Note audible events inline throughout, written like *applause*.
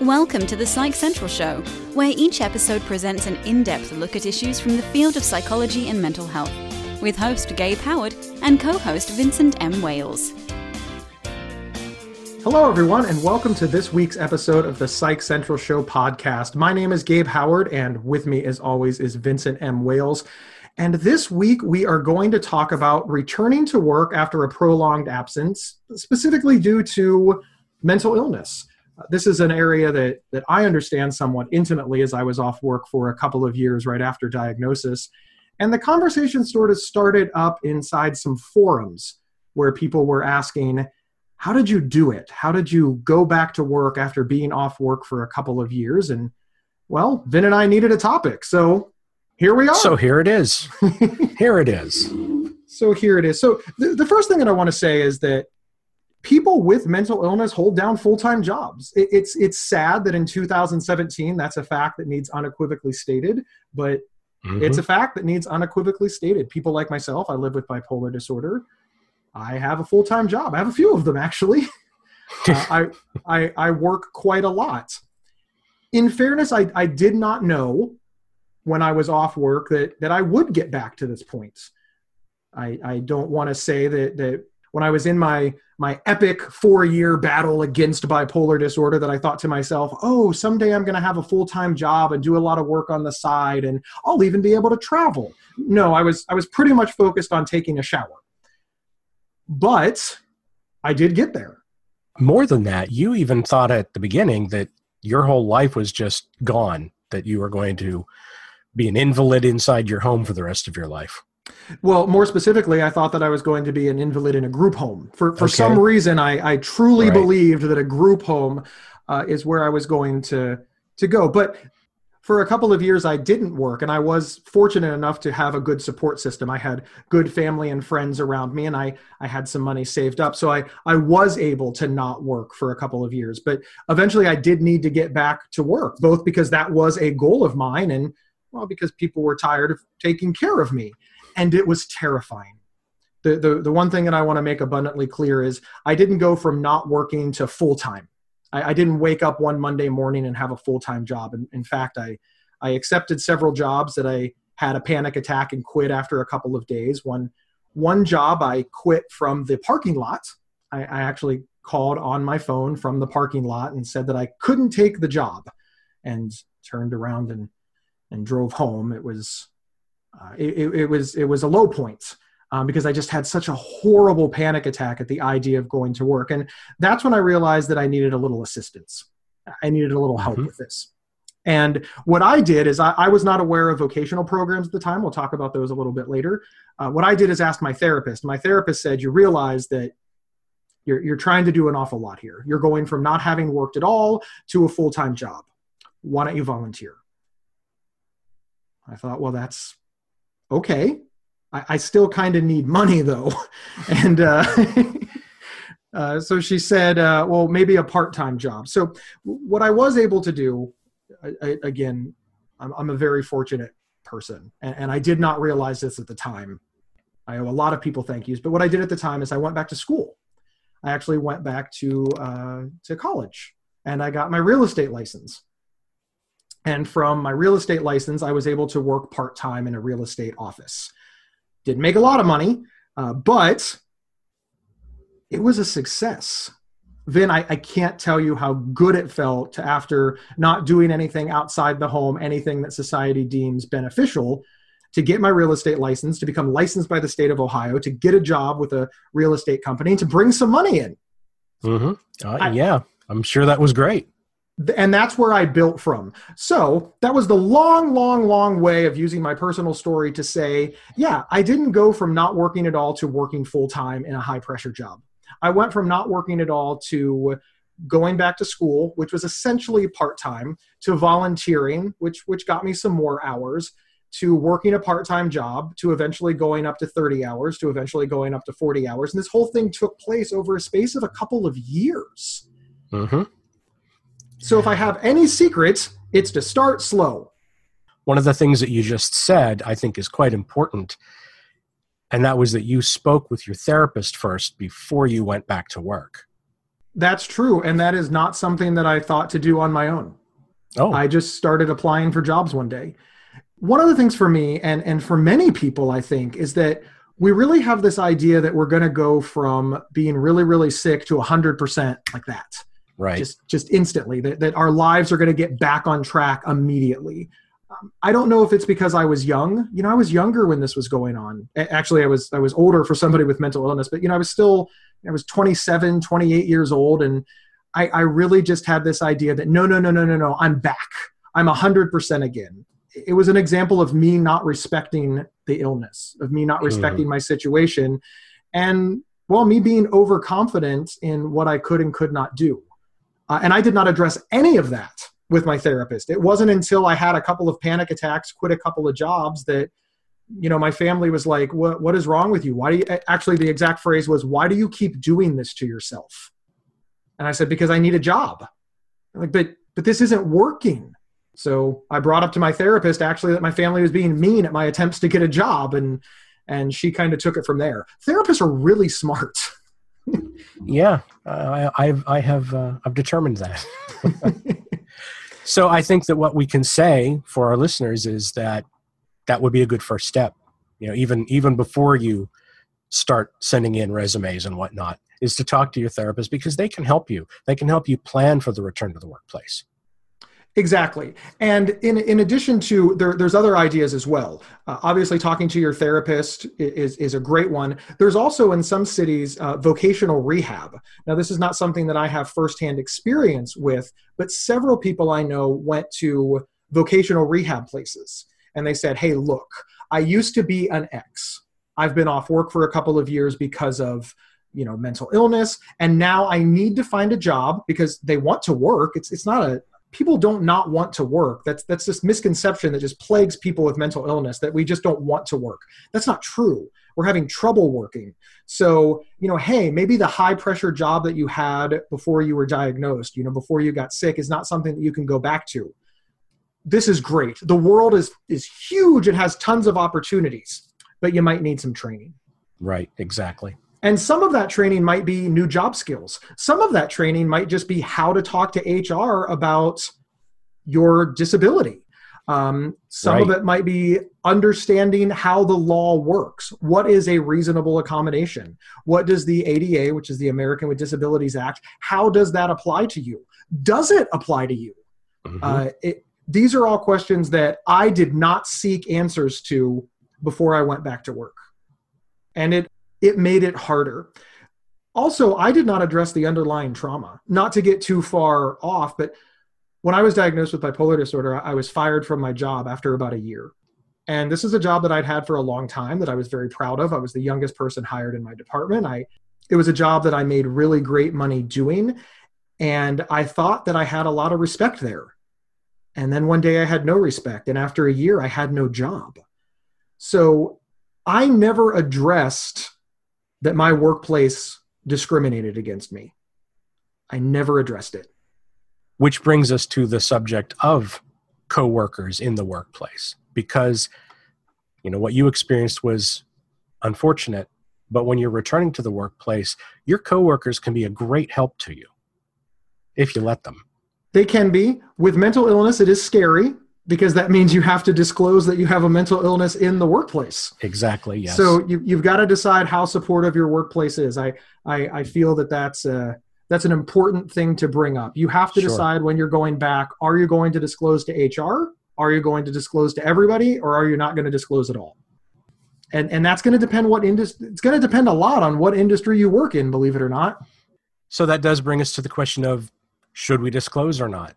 Welcome to the Psych Central Show, where each episode presents an in depth look at issues from the field of psychology and mental health, with host Gabe Howard and co host Vincent M. Wales. Hello, everyone, and welcome to this week's episode of the Psych Central Show podcast. My name is Gabe Howard, and with me, as always, is Vincent M. Wales. And this week, we are going to talk about returning to work after a prolonged absence, specifically due to mental illness. This is an area that, that I understand somewhat intimately as I was off work for a couple of years right after diagnosis. And the conversation sort of started up inside some forums where people were asking, How did you do it? How did you go back to work after being off work for a couple of years? And well, Vin and I needed a topic. So here we are. So here it is. *laughs* here it is. So here it is. So the, the first thing that I want to say is that people with mental illness hold down full-time jobs. It, it's it's sad that in 2017 that's a fact that needs unequivocally stated, but mm-hmm. it's a fact that needs unequivocally stated. People like myself, I live with bipolar disorder. I have a full-time job. I have a few of them actually. *laughs* uh, I, I I work quite a lot. In fairness, I, I did not know when I was off work that that I would get back to this point. I, I don't want to say that that when I was in my my epic four year battle against bipolar disorder that I thought to myself, oh, someday I'm going to have a full time job and do a lot of work on the side, and I'll even be able to travel. No, I was I was pretty much focused on taking a shower, but I did get there. More than that, you even thought at the beginning that your whole life was just gone, that you were going to be an invalid inside your home for the rest of your life? Well, more specifically, I thought that I was going to be an invalid in a group home. For for okay. some reason, I, I truly right. believed that a group home uh, is where I was going to to go. But for a couple of years, I didn't work, and I was fortunate enough to have a good support system. I had good family and friends around me, and I I had some money saved up, so I I was able to not work for a couple of years. But eventually, I did need to get back to work, both because that was a goal of mine, and well, because people were tired of taking care of me. And it was terrifying. The, the, the one thing that I want to make abundantly clear is I didn't go from not working to full time. I, I, didn't wake up one Monday morning and have a full time job. In, in fact, I, I accepted several jobs that I had a panic attack and quit after a couple of days. One, one job I quit from the parking lot. I, I actually called on my phone from the parking lot and said that I couldn't take the job and turned around and and drove home, it was uh, it, it, was it was a low point um, because I just had such a horrible panic attack at the idea of going to work, and that's when I realized that I needed a little assistance. I needed a little help mm-hmm. with this. And what I did is I, I, was not aware of vocational programs at the time. We'll talk about those a little bit later. Uh, what I did is ask my therapist. My therapist said, "You realize that you're you're trying to do an awful lot here. You're going from not having worked at all to a full time job. Why don't you volunteer?" I thought, well, that's okay. I, I still kind of need money though. *laughs* and uh, *laughs* uh, so she said, uh, well, maybe a part time job. So what I was able to do, I, I, again, I'm, I'm, a very fortunate person. And, and I did not realize this at the time. I owe a lot of people thank yous. But what I did at the time is I went back to school. I actually went back to uh, to college and I got my real estate license. And from my real estate license, I was able to work part time in a real estate office. Didn't make a lot of money, uh, but it was a success. Vin, I, I can't tell you how good it felt to, after not doing anything outside the home, anything that society deems beneficial, to get my real estate license, to become licensed by the state of Ohio, to get a job with a real estate company, and to bring some money in. Mm-hmm. Uh, I, yeah, I'm sure that was great and that's where I built from. So that was the long, long, long way of using my personal story to say, yeah, I didn't go from not working at all to working full time in a high pressure job. I went from not working at all to going back to school, which was essentially part time, to volunteering, which which got me some more hours, to working a part time job, to eventually going up to 30 hours, to eventually going up to 40 hours. And this whole thing took place over a space of a couple of years. Mm-hmm. So if I have any secrets, it's to start slow. One of the things that you just said, I think, is quite important. And that was that you spoke with your therapist first before you went back to work. That's true. And that is not something that I thought to do on my own. Oh. I just started applying for jobs one day. One of the things for me and, and for many people, I think, is that we really have this idea that we're going to go from being really, really sick to 100% like that. Right. Just, just instantly, that, that our lives are going to get back on track immediately. Um, I don't know if it's because I was young. You know, I was younger when this was going on. Actually, I was I was older for somebody with mental illness, but you know, I was still I was 27, 28 years old, and I, I really just had this idea that no, no, no, no, no, no, I'm back. I'm 100% again. It was an example of me not respecting the illness, of me not respecting mm. my situation, and well, me being overconfident in what I could and could not do. Uh, and I did not address any of that with my therapist. It wasn't until I had a couple of panic attacks, quit a couple of jobs that you know my family was like what what is wrong with you? Why do you actually the exact phrase was why do you keep doing this to yourself? And i said because i need a job. I'm like but but this isn't working. So i brought up to my therapist actually that my family was being mean at my attempts to get a job and and she kind of took it from there. Therapists are really smart *laughs* yeah i i've i have uh, i've determined that. So i think that what we can say for our listeners is that that would be a good first step. You know even even before you start sending in resumes and whatnot is to talk to your therapist because they can help you. They can help you plan for the return to the workplace Exactly. And in, in addition to, there, there's other ideas as well. Uh, obviously, talking to your therapist is, is a great one. There's also in some cities uh, vocational rehab. Now, this is not something that I have firsthand experience with, but several people I know went to vocational rehab places and they said, hey, look, I used to be an ex. I've been off work for a couple of years because of you know mental illness and now i need to find a job because they want to work it's it's not a people don't not want to work that's that's this misconception that just plagues people with mental illness that we just don't want to work that's not true we're having trouble working so you know hey maybe the high pressure job that you had before you were diagnosed you know before you got sick is not something that you can go back to this is great. The world is is huge. It has tons of opportunities, but you might need some training. Right, exactly. And some of that training might be new job skills. Some of that training might just be how to talk to HR about your disability. Um, some right. of it might be understanding how the law works. What is a reasonable accommodation? What does the ADA, which is the American with Disabilities Act, how does that apply to you? Does it apply to you? Mm-hmm. Uh, it, these are all questions that I did not seek answers to before I went back to work. And it it made it harder. Also, I did not address the underlying trauma. Not to get too far off, but when I was diagnosed with bipolar disorder, I was fired from my job after about a year. And this is a job that I'd had for a long time that I was very proud of. I was the youngest person hired in my department. I it was a job that I made really great money doing and I thought that I had a lot of respect there. And then one day I had no respect. And after a year, I had no job. So I never addressed that my workplace discriminated against me. I never addressed it. Which brings us to the subject of coworkers in the workplace because you know what you experienced was unfortunate but when you're returning to the workplace your coworkers can be a great help to you if you let them they can be. With mental illness, it is scary because that means you have to disclose that you have a mental illness in the workplace. Exactly. Yes. So you, you've got to decide how supportive your workplace is. I I, I feel that that's a, that's an important thing to bring up. You have to sure. decide when you're going back. Are you going to disclose to HR? Are you going to disclose to everybody, or are you not going to disclose at all? And and that's going to depend what industry. It's going to depend a lot on what industry you work in. Believe it or not. So that does bring us to the question of should we disclose or not?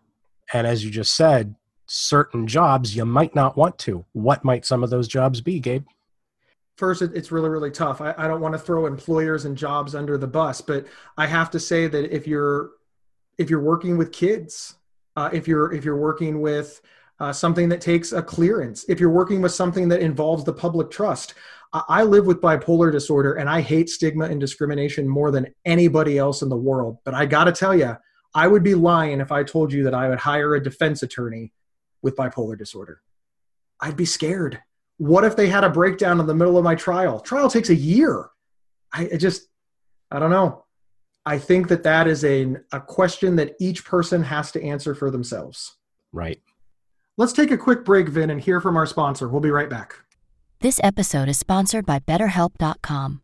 And as you just said, certain jobs you might not want to. What might some of those jobs be, Gabe? First, it's really, really tough. I, I don't want to throw employers and jobs under the bus, but I have to say that if you're if you're working with kids, uh, if you're if you're working with uh, something that takes a clearance, if you're working with something that involves the public trust, I live with bipolar disorder and I hate stigma and discrimination more than anybody else in the world. But I got to tell you, I would be lying if I told you that I would hire a defense attorney with bipolar disorder. I'd be scared. What if they had a breakdown in the middle of my trial? Trial takes a year. I just, I don't know. I think that that is a, a question that each person has to answer for themselves. Right. Let's take a quick break, Vin, and hear from our sponsor. We'll be right back. This episode is sponsored by BetterHelp.com.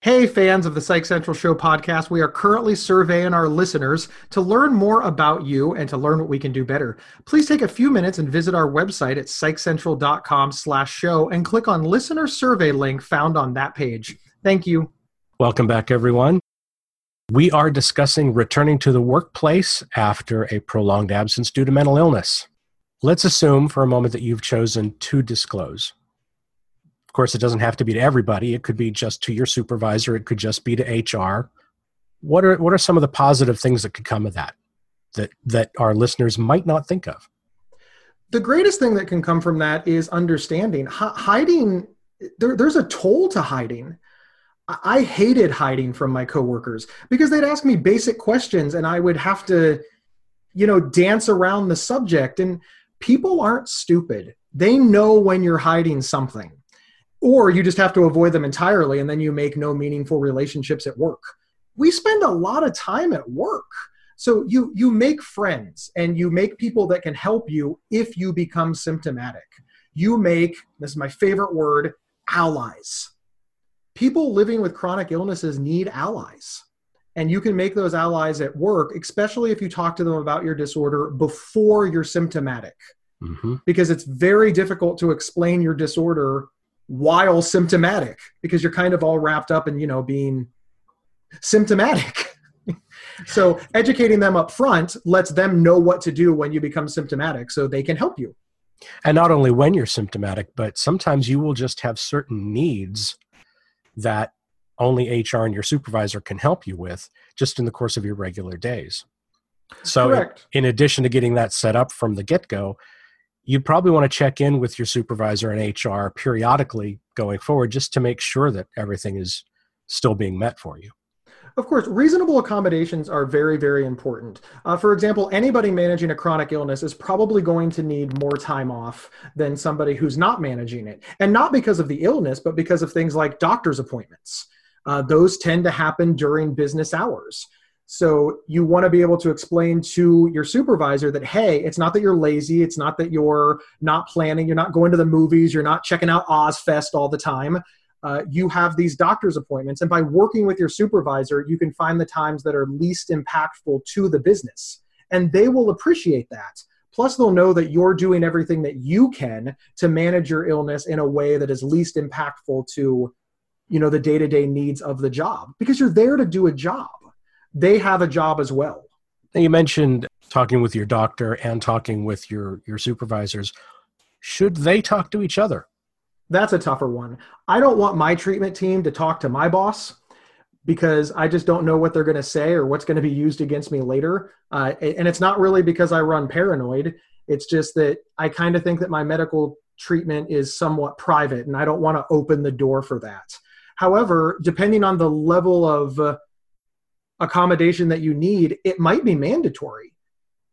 Hey, fans of the Psych Central Show podcast, we are currently surveying our listeners to learn more about you and to learn what we can do better. Please take a few minutes and visit our website at psychcentral.com slash show and click on listener survey link found on that page. Thank you. Welcome back, everyone. We are discussing returning to the workplace after a prolonged absence due to mental illness. Let's assume for a moment that you've chosen to disclose course, it doesn't have to be to everybody. It could be just to your supervisor. It could just be to HR. What are what are some of the positive things that could come of that that that our listeners might not think of? The greatest thing that can come from that is understanding. H- hiding, there, there's a toll to hiding. I hated hiding from my coworkers because they'd ask me basic questions and I would have to, you know, dance around the subject. And people aren't stupid. They know when you're hiding something or you just have to avoid them entirely and then you make no meaningful relationships at work. We spend a lot of time at work. So you you make friends and you make people that can help you if you become symptomatic. You make this is my favorite word allies. People living with chronic illnesses need allies and you can make those allies at work especially if you talk to them about your disorder before you're symptomatic. Mm-hmm. because it's very difficult to explain your disorder while symptomatic because you're kind of all wrapped up in you know being symptomatic. *laughs* So educating them up front lets them know what to do when you become symptomatic so they can help you. And not only when you're symptomatic but sometimes you will just have certain needs that only hr and your supervisor can help you with just in the course of your regular days. So Correct. in addition to getting that set up from the get-go you'd probably want to check in with your supervisor and HR periodically going forward just to make sure that everything is still being met for you. Of course, reasonable accommodations are very, very important. Uh, for example, anybody managing a chronic illness is probably going to need more time off than somebody who's not managing it. And not because of the illness, but because of things like doctor's appointments. Uh, those tend to happen during business hours. So you want to be able to explain to your supervisor that, hey, it's not that you're lazy. It's not that you're not planning. You're not going to the movies. You're not checking out Ozzfest all the time. Uh, you have these doctor's appointments. And by working with your supervisor, you can find the times that are least impactful to the business. And they will appreciate that. Plus, they'll know that you're doing everything that you can to manage your illness in a way that is least impactful to you know the day-to-day needs of the job because you're there to do a job they have a job as well. You mentioned talking with your doctor and talking with your your supervisors. Should they talk to each other? That's a tougher one. I don't want my treatment team to talk to my boss because I just don't know what they're going to say or what's going to be used against me later. Uh, and it's not really because I run paranoid. It's just that I kind of think that my medical treatment is somewhat private and I don't want to open the door for that. However, depending on the level of uh, accommodation that you need, it might be mandatory.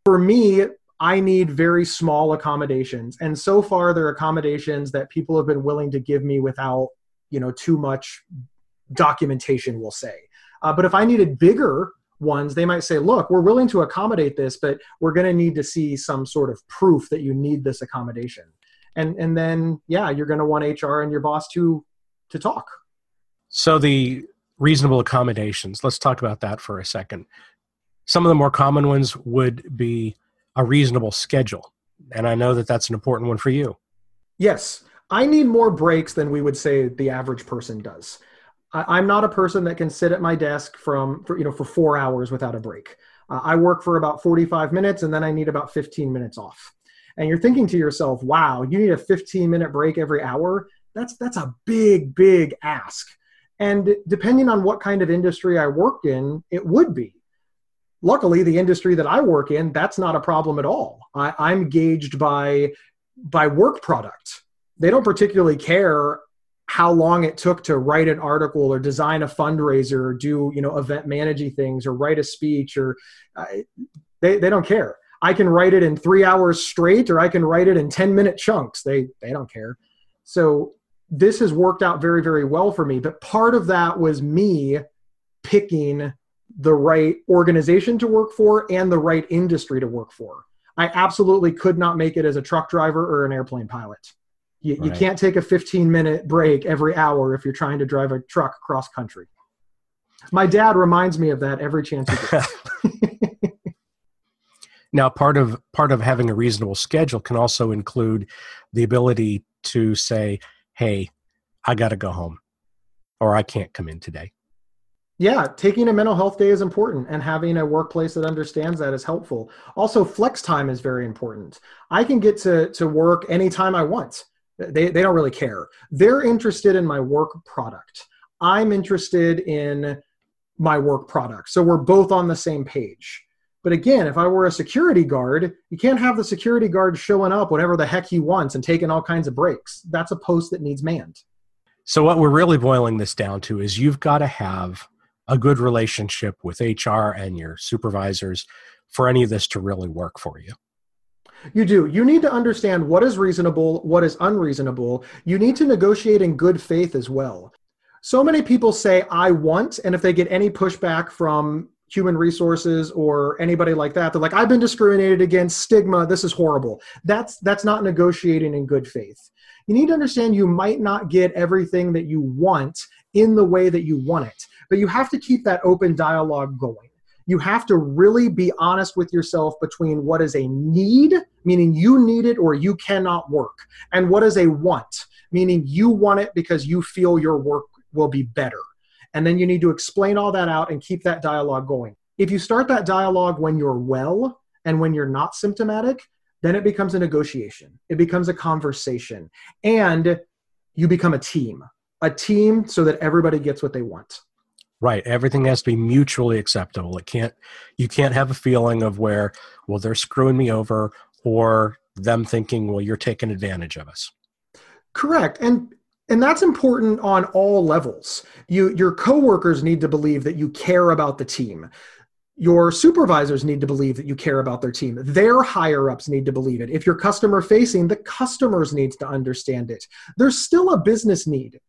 For me, I need very small accommodations. And so far, they're accommodations that people have been willing to give me without, you know, too much documentation, we'll say. Uh, but if I needed bigger ones, they might say, look, we're willing to accommodate this, but we're going to need to see some sort of proof that you need this accommodation. And, and then, yeah, you're going to want HR and your boss to, to talk. So the reasonable accommodations. Let's talk about that for a second. Some of the more common ones would be a reasonable schedule. And I know that that's an important one for you. Yes. I need more breaks than we would say the average person does. I, am not a person that can sit at my desk from, for, you know, for four hours without a break. Uh, I work for about 45 minutes and then I need about 15 minutes off. And you're thinking to yourself, wow, you need a 15 minute break every hour? That's, that's a big, big ask. And depending on what kind of industry I worked in, it would be. luckily the industry that i work in that's not a problem at all. I, i'm gauged by by work product. They don't particularly care how long it took to write an article or design a fundraiser or do you know event managing things or write a speech or uh, they, they don't care. I can write it in three hours straight or i can write it in 10 minute chunks. They they don't care. So this has worked out very very well for me but part of that was me picking the right organization to work for and the right industry to work for i absolutely could not make it as a truck driver or an airplane pilot you, right. you can't take a 15 minute break every hour if you're trying to drive a truck cross country. My dad reminds me of that every chance he gets. *laughs* *laughs* now, part of part of having a reasonable schedule can also include the ability to say, "Hey, I got to go home," or "I can't come in today." Yeah, taking a mental health day is important, and having a workplace that understands that is helpful. Also, flex time is very important. I can get to to work anytime I want. They, they don't really care. They're interested in my work product. I'm interested in my work product. So we're both on the same page. But again, if I were a security guard, you can't have the security guard showing up whenever the heck he wants and taking all kinds of breaks. That's a post that needs manned. So, what we're really boiling this down to is you've got to have a good relationship with HR and your supervisors for any of this to really work for you. You do. You need to understand what is reasonable, what is unreasonable. You need to negotiate in good faith as well. So many people say, I want, and if they get any pushback from human resources or anybody like that, they're like, I've been discriminated against, stigma, this is horrible. That's that's not negotiating in good faith. You need to understand you might not get everything that you want in the way that you want it, but you have to keep that open dialogue going you have to really be honest with yourself between what is a need, meaning you need it or you cannot work, and what is a want, meaning you want it because you feel your work will be better. And then you need to explain all that out and keep that dialogue going. If you start that dialogue when you're well and when you're not symptomatic, then it becomes a negotiation, it becomes a conversation, and you become a team. A team so that everybody gets what they want. Right. Everything has to be mutually acceptable. It can't you can't have a feeling of where, well, they're screwing me over or them thinking, well, you're taking advantage of us. Correct. And and that's important on all levels. You your coworkers need to believe that you care about the team. Your supervisors need to believe that you care about their team. Their higher ups need to believe it. If you're customer facing, the customers needs to understand it. There's still a business need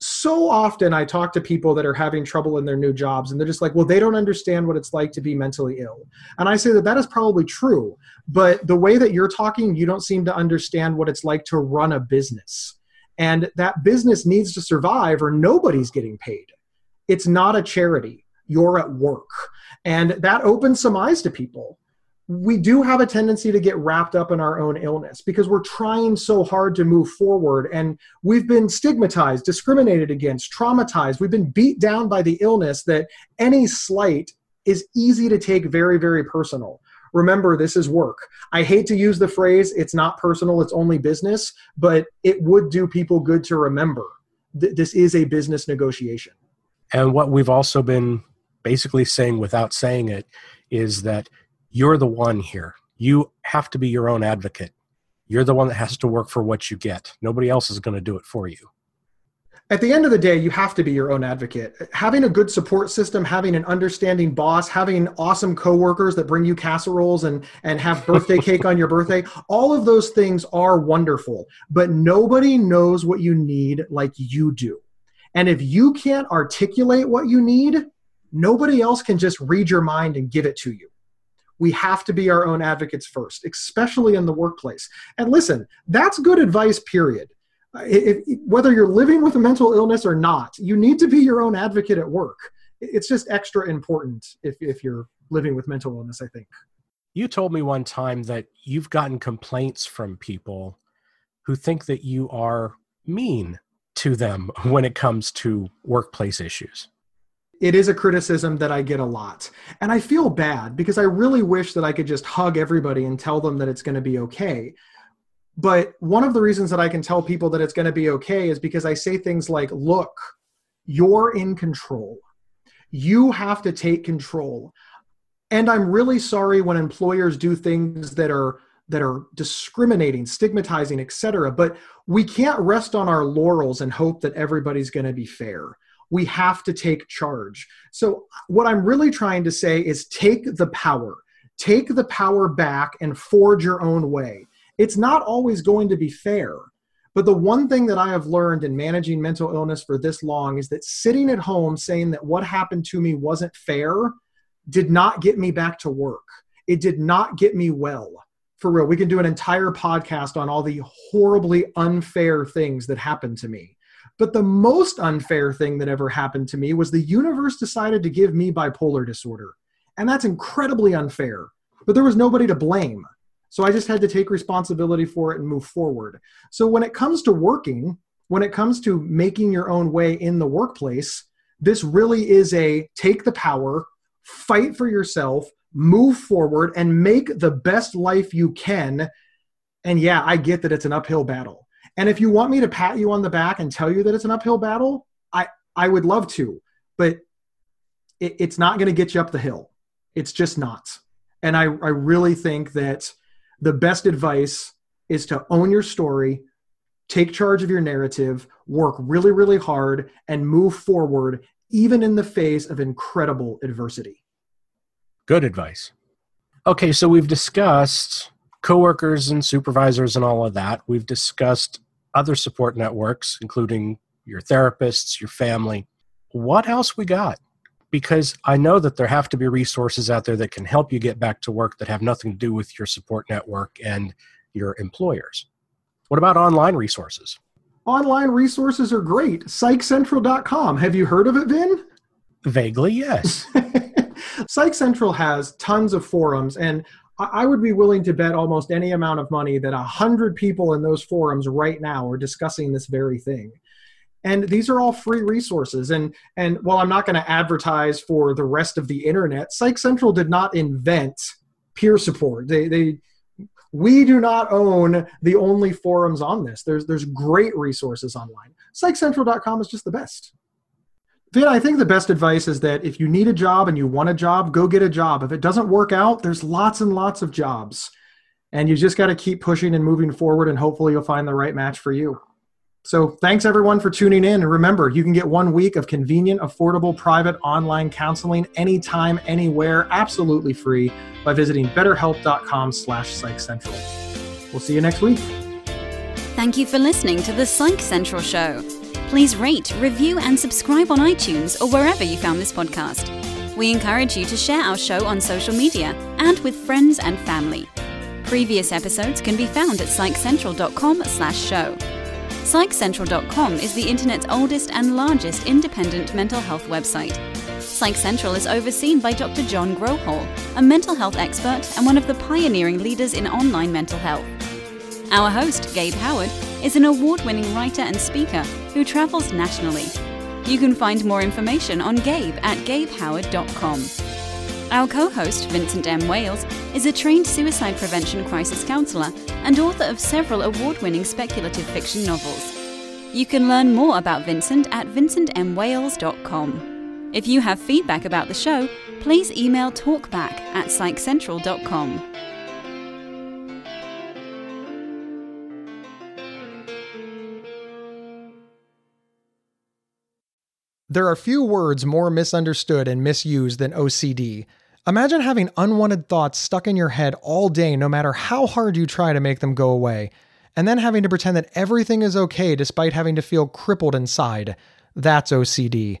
so often I talk to people that are having trouble in their new jobs and they're just like, well, they don't understand what it's like to be mentally ill. And I say that that is probably true, but the way that you're talking, you don't seem to understand what it's like to run a business. And that business needs to survive or nobody's getting paid. It's not a charity. You're at work. And that opens some eyes to people we do have a tendency to get wrapped up in our own illness because we're trying so hard to move forward and we've been stigmatized, discriminated against, traumatized. We've been beat down by the illness that any slight is easy to take very, very personal. Remember, this is work. I hate to use the phrase, it's not personal, it's only business, but it would do people good to remember th- this is a business negotiation. And what we've also been basically saying without saying it is that you're the one here. You have to be your own advocate. You're the one that has to work for what you get. Nobody else is going to do it for you. At the end of the day, you have to be your own advocate. Having a good support system, having an understanding boss, having awesome coworkers that bring you casseroles and, and have birthday *laughs* cake on your birthday, all of those things are wonderful. But nobody knows what you need like you do. And if you can't articulate what you need, nobody else can just read your mind and give it to you we have to be our own advocates first, especially in the workplace. And listen, that's good advice, period. If, whether you're living with a mental illness or not, you need to be your own advocate at work. It's just extra important if, if you're living with mental illness, I think. You told me one time that you've gotten complaints from people who think that you are mean to them *laughs* when it comes to workplace issues it is a criticism that I get a lot. And I feel bad because I really wish that I could just hug everybody and tell them that it's going to be okay. But one of the reasons that I can tell people that it's going to be okay is because I say things like, look, you're in control. You have to take control. And I'm really sorry when employers do things that are that are discriminating, stigmatizing, etc. But we can't rest on our laurels and hope that everybody's going to be fair. We have to take charge. So what I'm really trying to say is take the power. Take the power back and forge your own way. It's not always going to be fair. But the one thing that I have learned in managing mental illness for this long is that sitting at home saying that what happened to me wasn't fair did not get me back to work. It did not get me well. For real, we can do an entire podcast on all the horribly unfair things that happened to me. But the most unfair thing that ever happened to me was the universe decided to give me bipolar disorder. And that's incredibly unfair. But there was nobody to blame. So I just had to take responsibility for it and move forward. So when it comes to working, when it comes to making your own way in the workplace, this really is a take the power, fight for yourself, move forward, and make the best life you can. And yeah, I get that it's an uphill battle. And if you want me to pat you on the back and tell you that it's an uphill battle, I, I would love to, but it, it's not going to get you up the hill. It's just not. And I, I really think that the best advice is to own your story, take charge of your narrative, work really, really hard, and move forward even in the face of incredible adversity. Good advice. Okay, so we've discussed coworkers and supervisors and all of that. We've discussed other support networks, including your therapists, your family. What else we got? Because I know that there have to be resources out there that can help you get back to work that have nothing to do with your support network and your employers. What about online resources? online resources are great. PsychCentral.com. Have you heard of it, Vin? Vaguely, yes. *laughs* Psych Central has tons of forums, and I would be willing to bet almost any amount of money that a hundred people in those forums right now are discussing this very thing. And these are all free resources. And and while I'm not going to advertise for the rest of the internet, Psych Central did not invent peer support. They they we do not own the only forums on this. There's there's great resources online. PsychCentral.com is just the best. Vin, I think the best advice is that if you need a job and you want a job, go get a job. If it doesn't work out, there's lots and lots of jobs. And you just got to keep pushing and moving forward, and hopefully you'll find the right match for you. So thanks everyone for tuning in. And remember, you can get one week of convenient, affordable, private online counseling anytime, anywhere, absolutely free by visiting betterhelp.com slash psychcentral. We'll see you next week. Thank you for listening to the Psych Central Show. Please rate, review, and subscribe on iTunes or wherever you found this podcast. We encourage you to share our show on social media and with friends and family. Previous episodes can be found at psychcentral.com slash show. PsychCentral.com is the internet's oldest and largest independent mental health website. Psych Central is overseen by Dr. John Grohol, a mental health expert and one of the pioneering leaders in online mental health. Our host, Gabe Howard, is an award winning writer and speaker who travels nationally. You can find more information on Gabe at gabehoward.com. Our co host, Vincent M. Wales, is a trained suicide prevention crisis counselor and author of several award winning speculative fiction novels. You can learn more about Vincent at vincentmwales.com. If you have feedback about the show, please email talkback at psychcentral.com. There are few words more misunderstood and misused than OCD. Imagine having unwanted thoughts stuck in your head all day, no matter how hard you try to make them go away, and then having to pretend that everything is okay despite having to feel crippled inside. That's OCD.